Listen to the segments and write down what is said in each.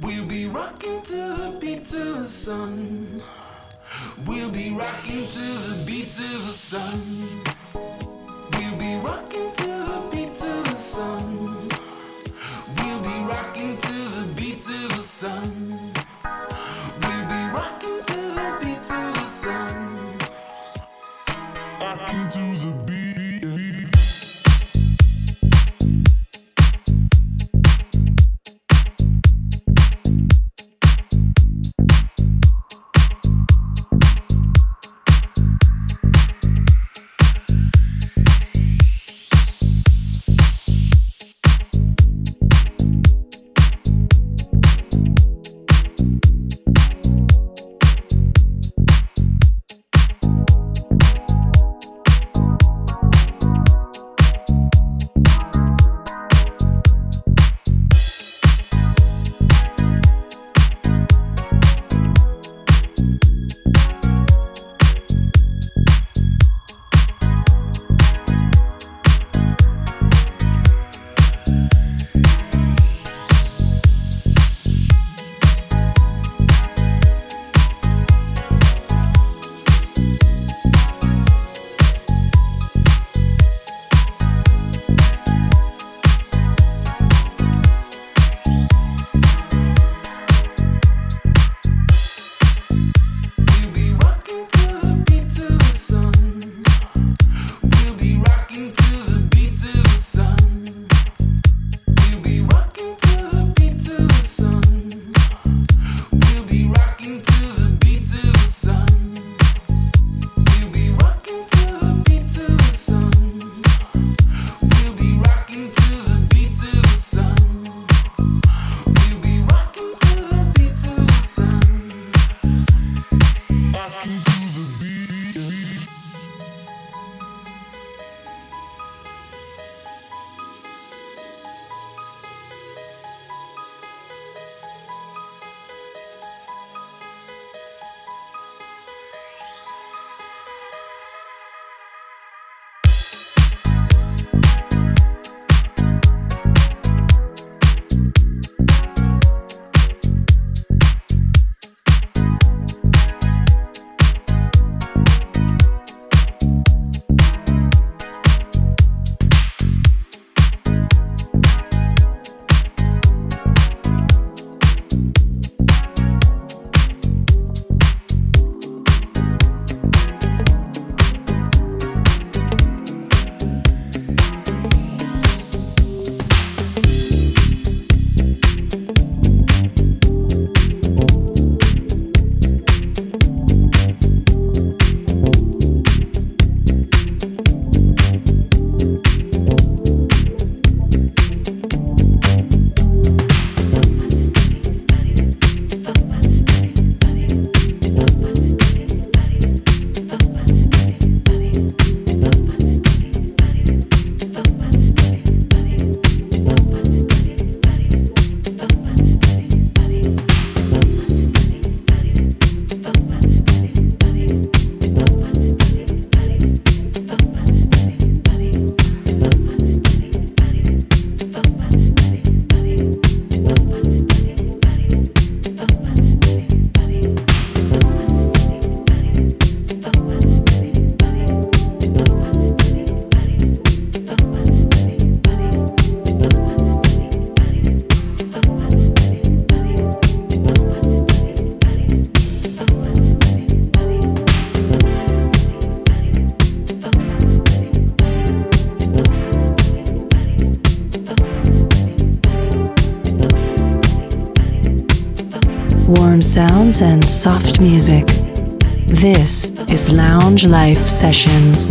We'll be rocking to the beat of the sun. We'll be rocking to the beat of the sun. We'll be rocking to the beat of the sun. We'll be rocking to the beat of the sun. We'll be rocking to the beat of the sun. Rocking to the beat. sounds and soft music. This is Lounge Life Sessions.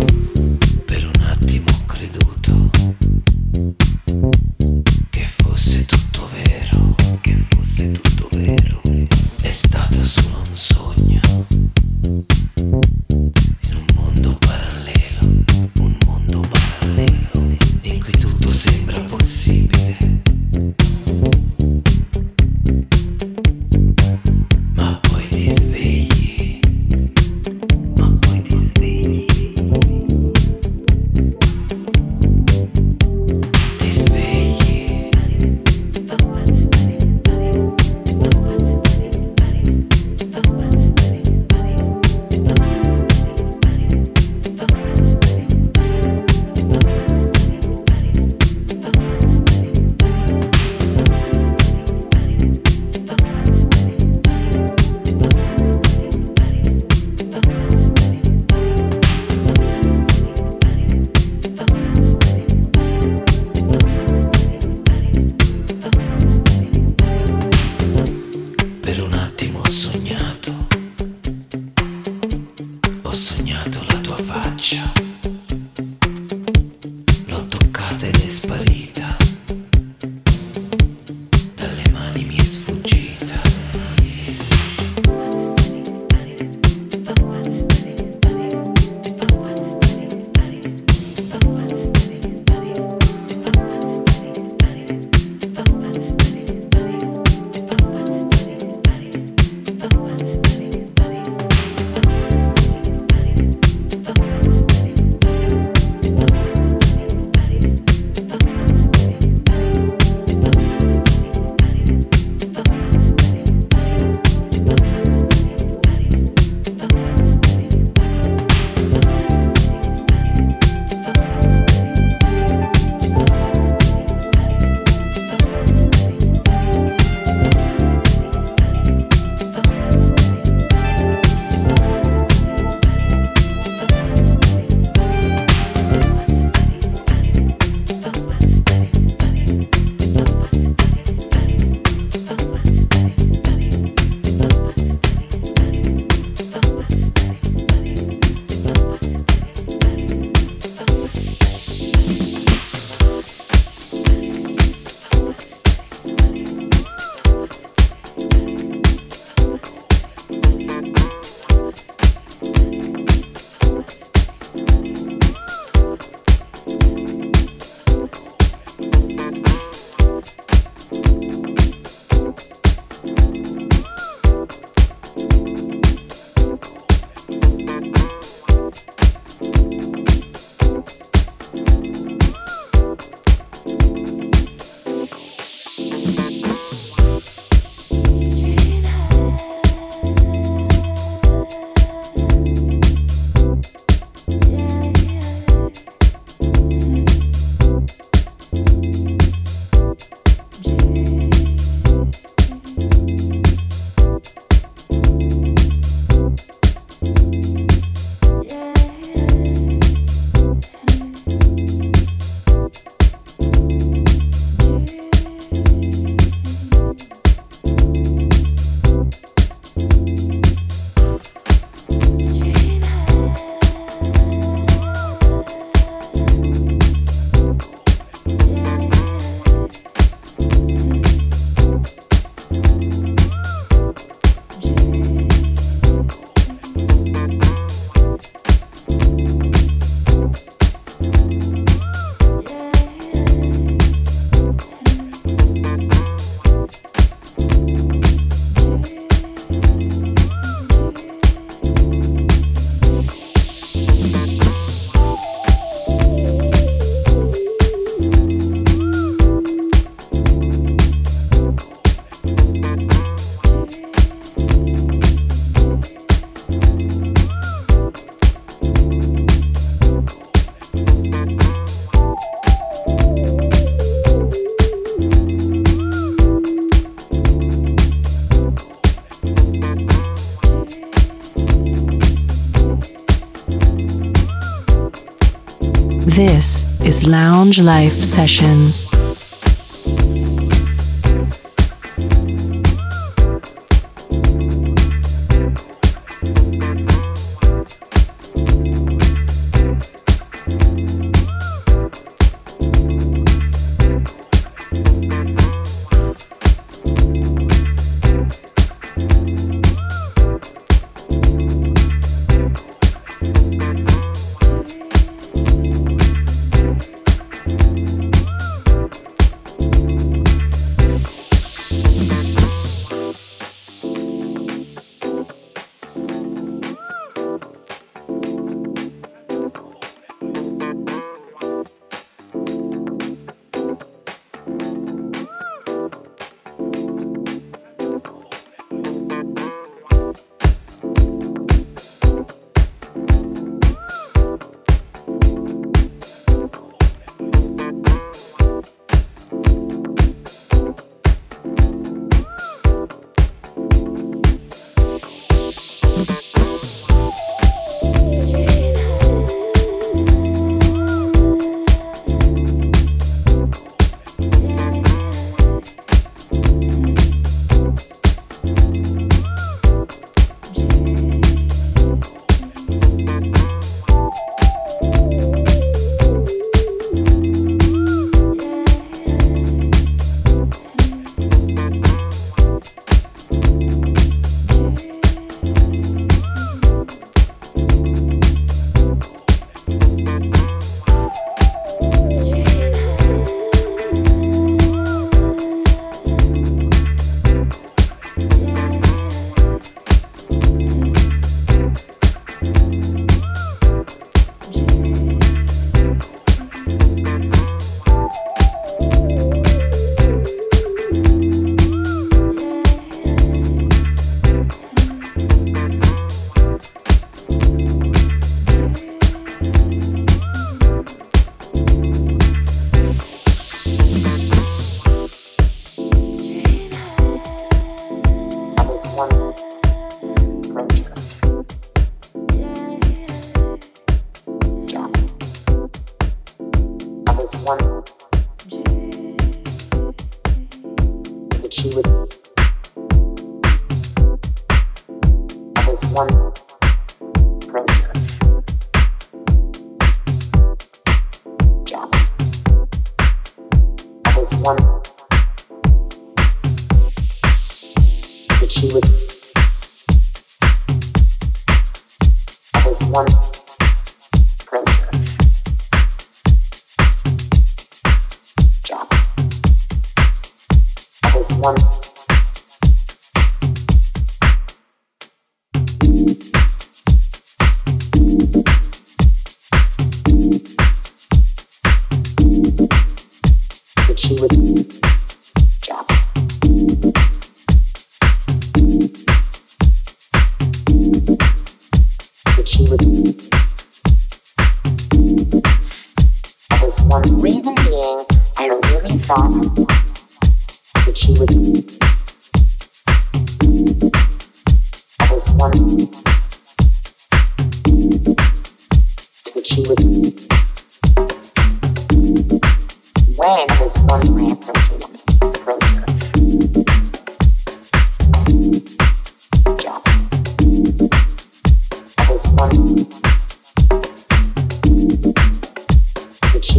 Lounge Life Sessions.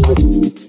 connection you.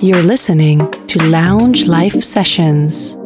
You're listening to Lounge Life Sessions.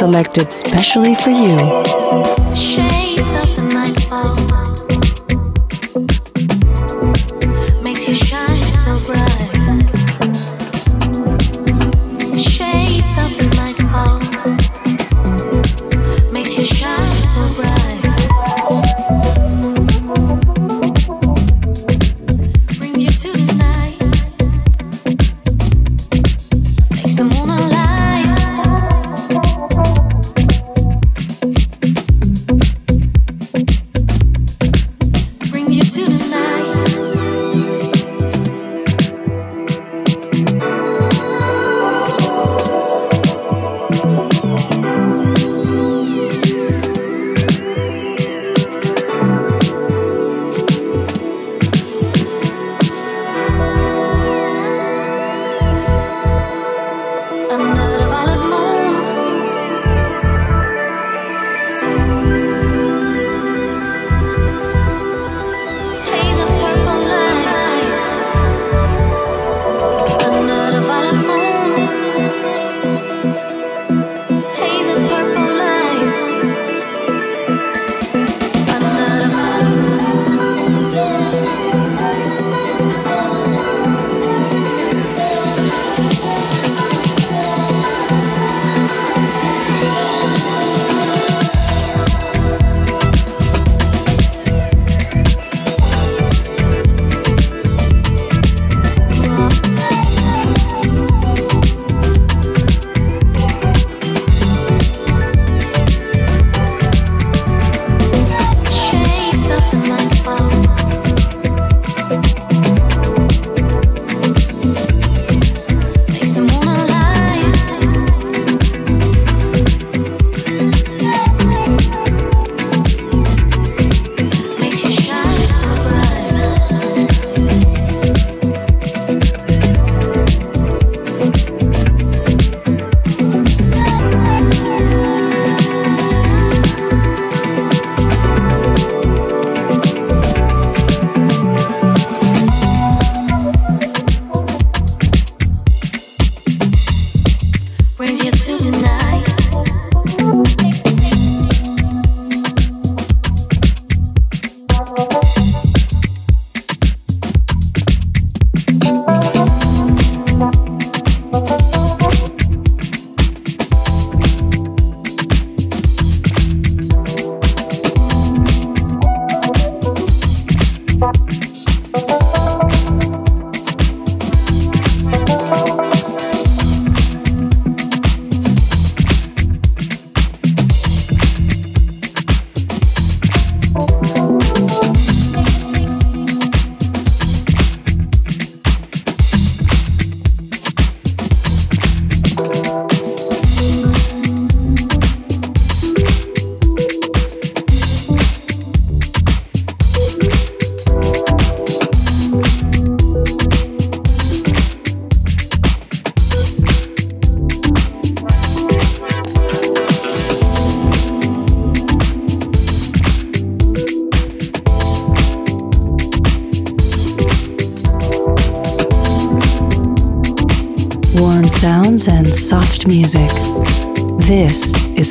Selected specially for you.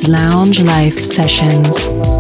Lounge Life Sessions.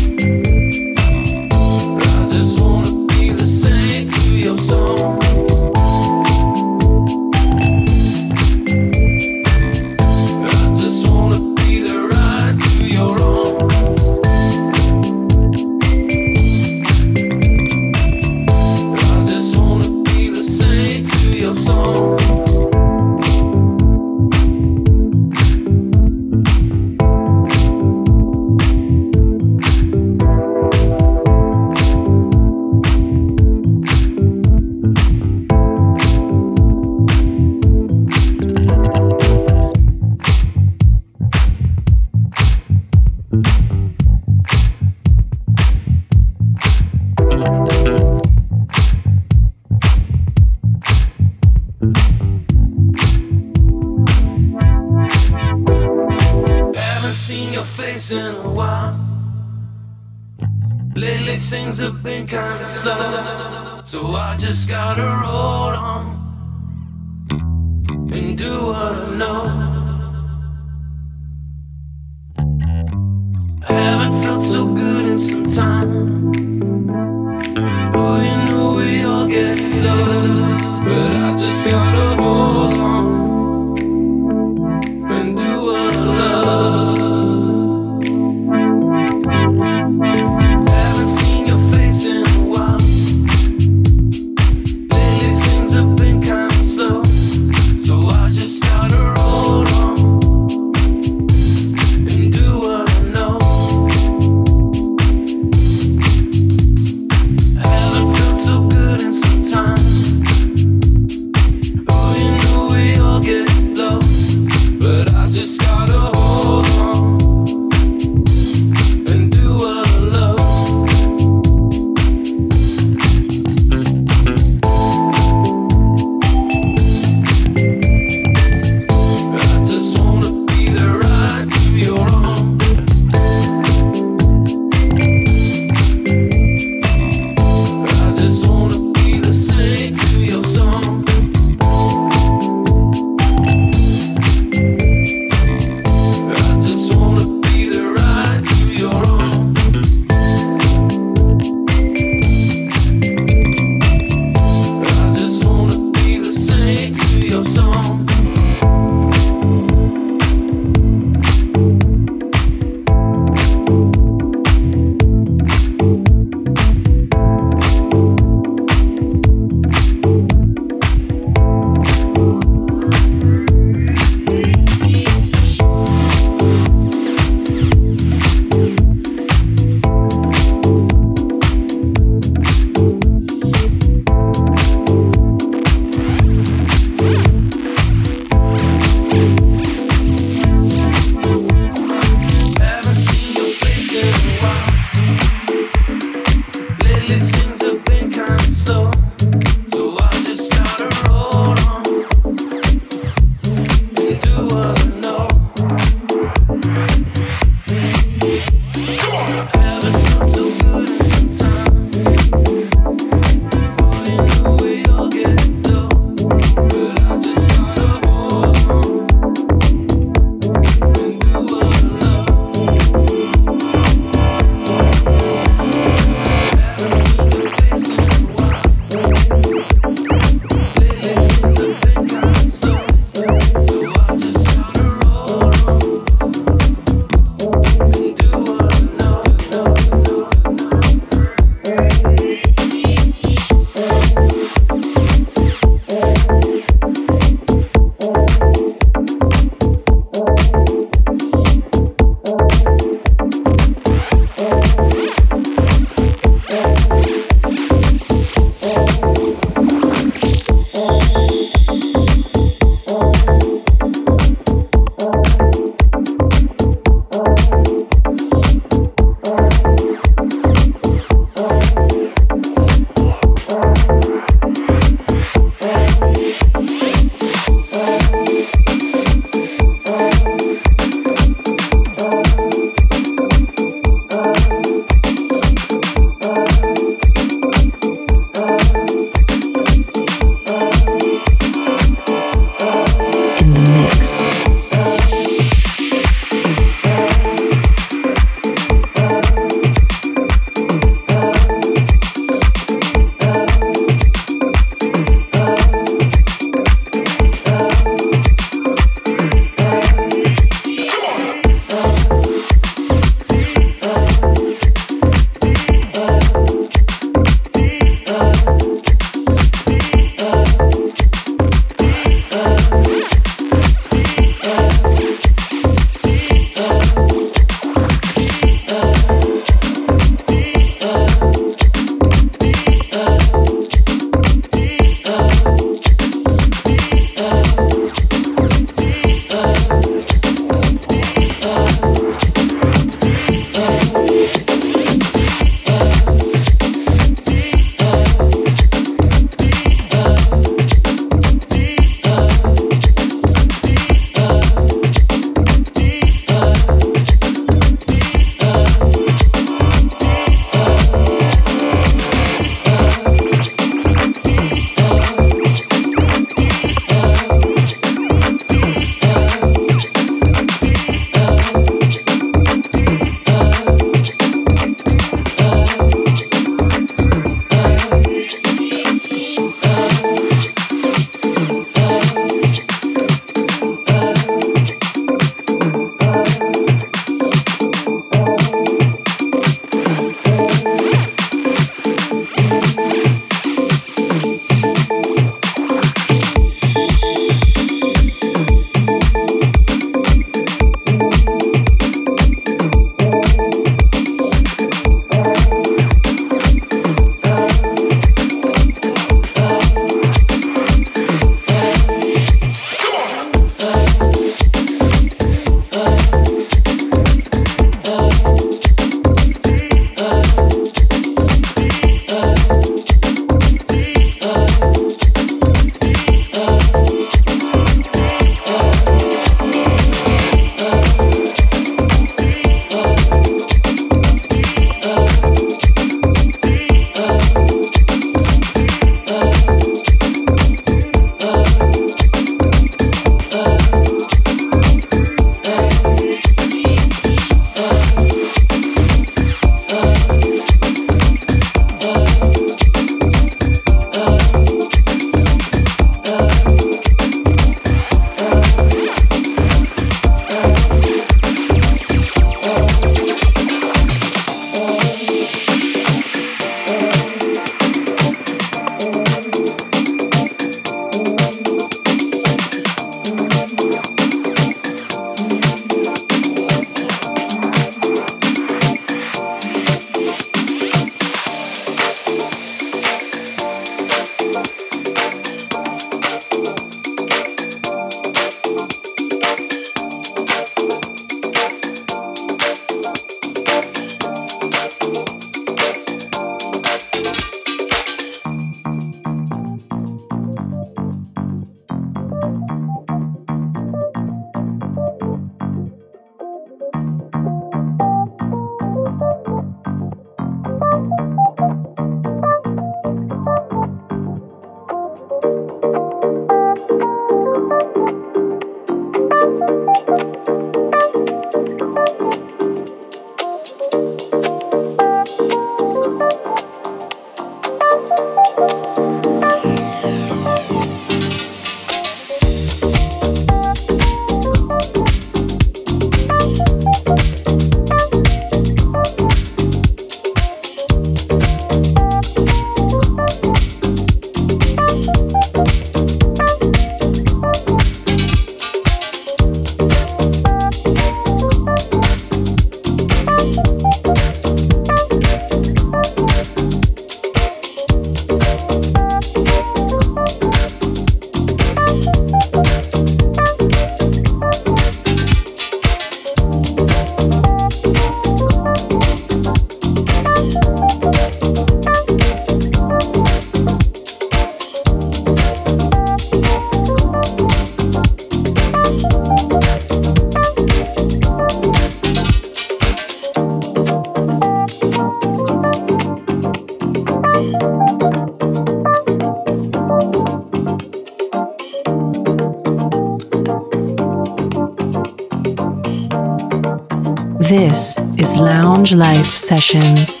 Life Sessions.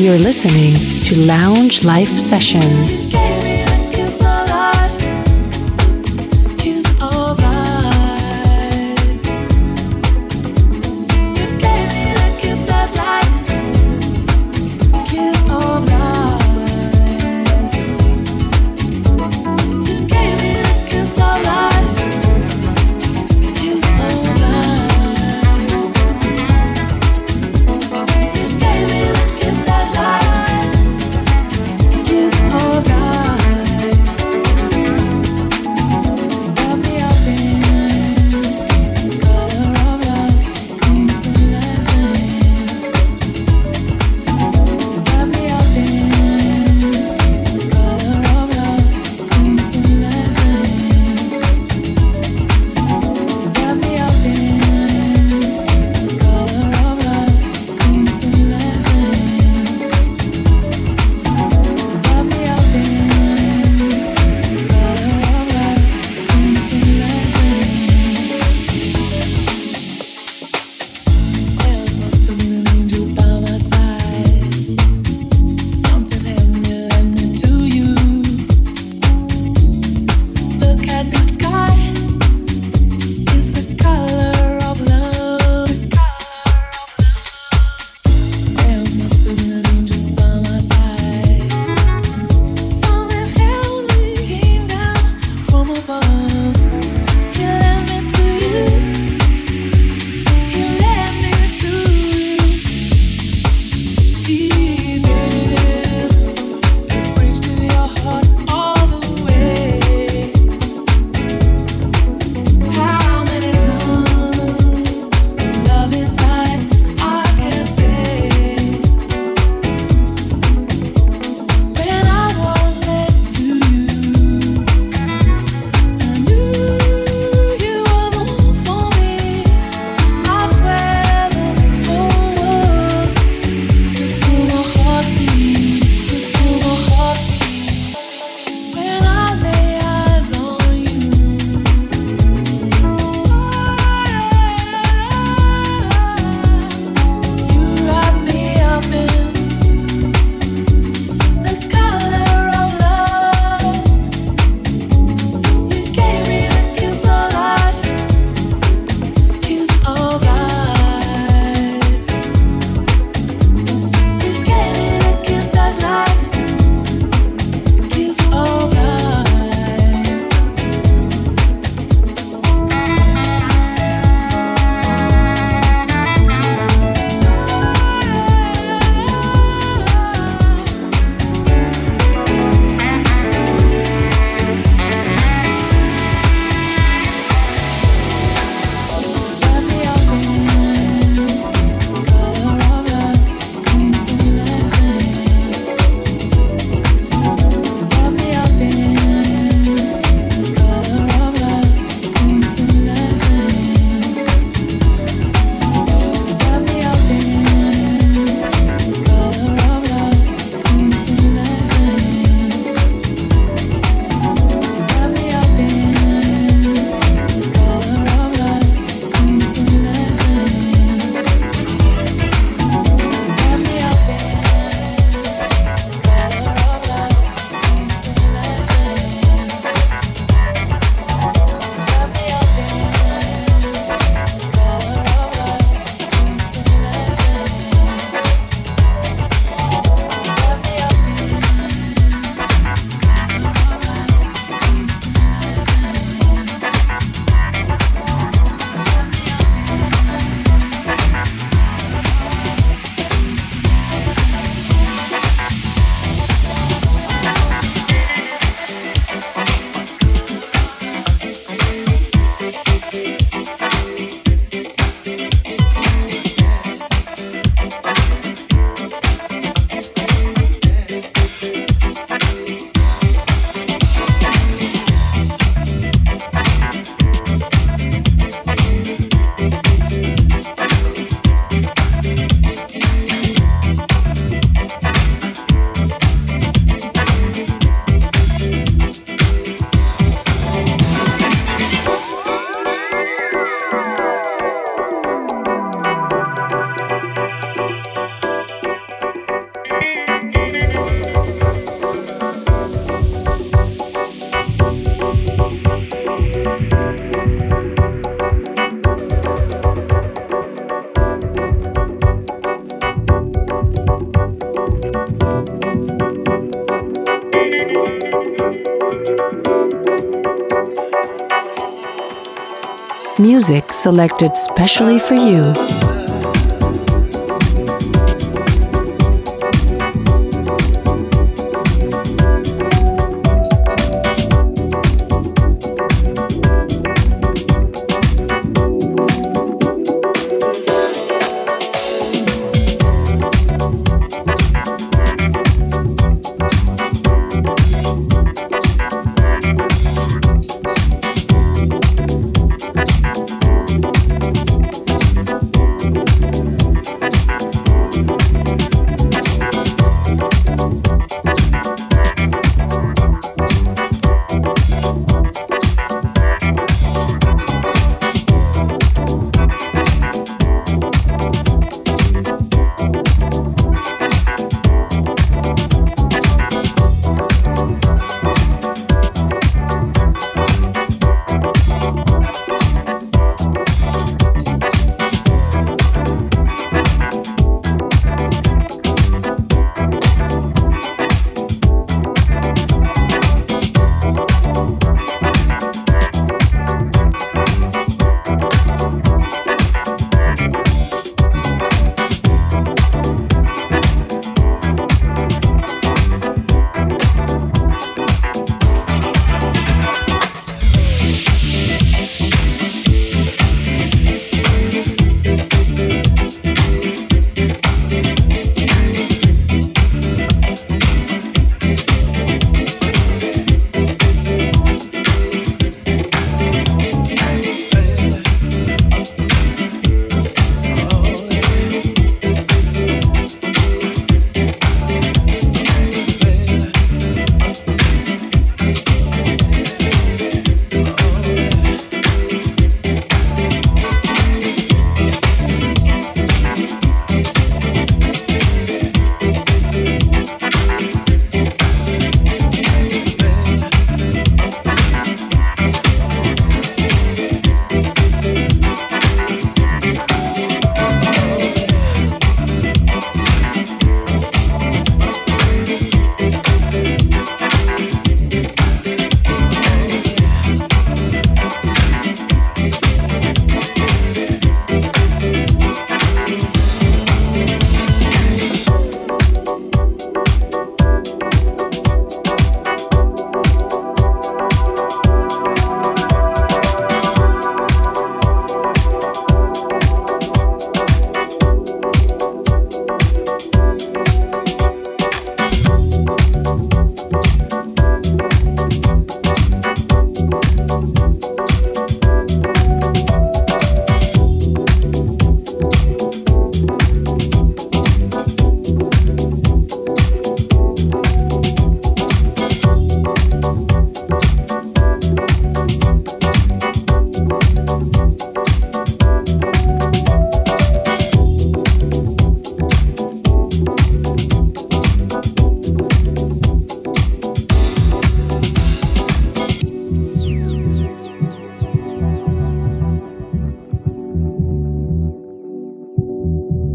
You're listening to Lounge Life Sessions. Music selected specially for you.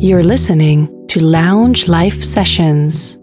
You're listening to Lounge Life Sessions.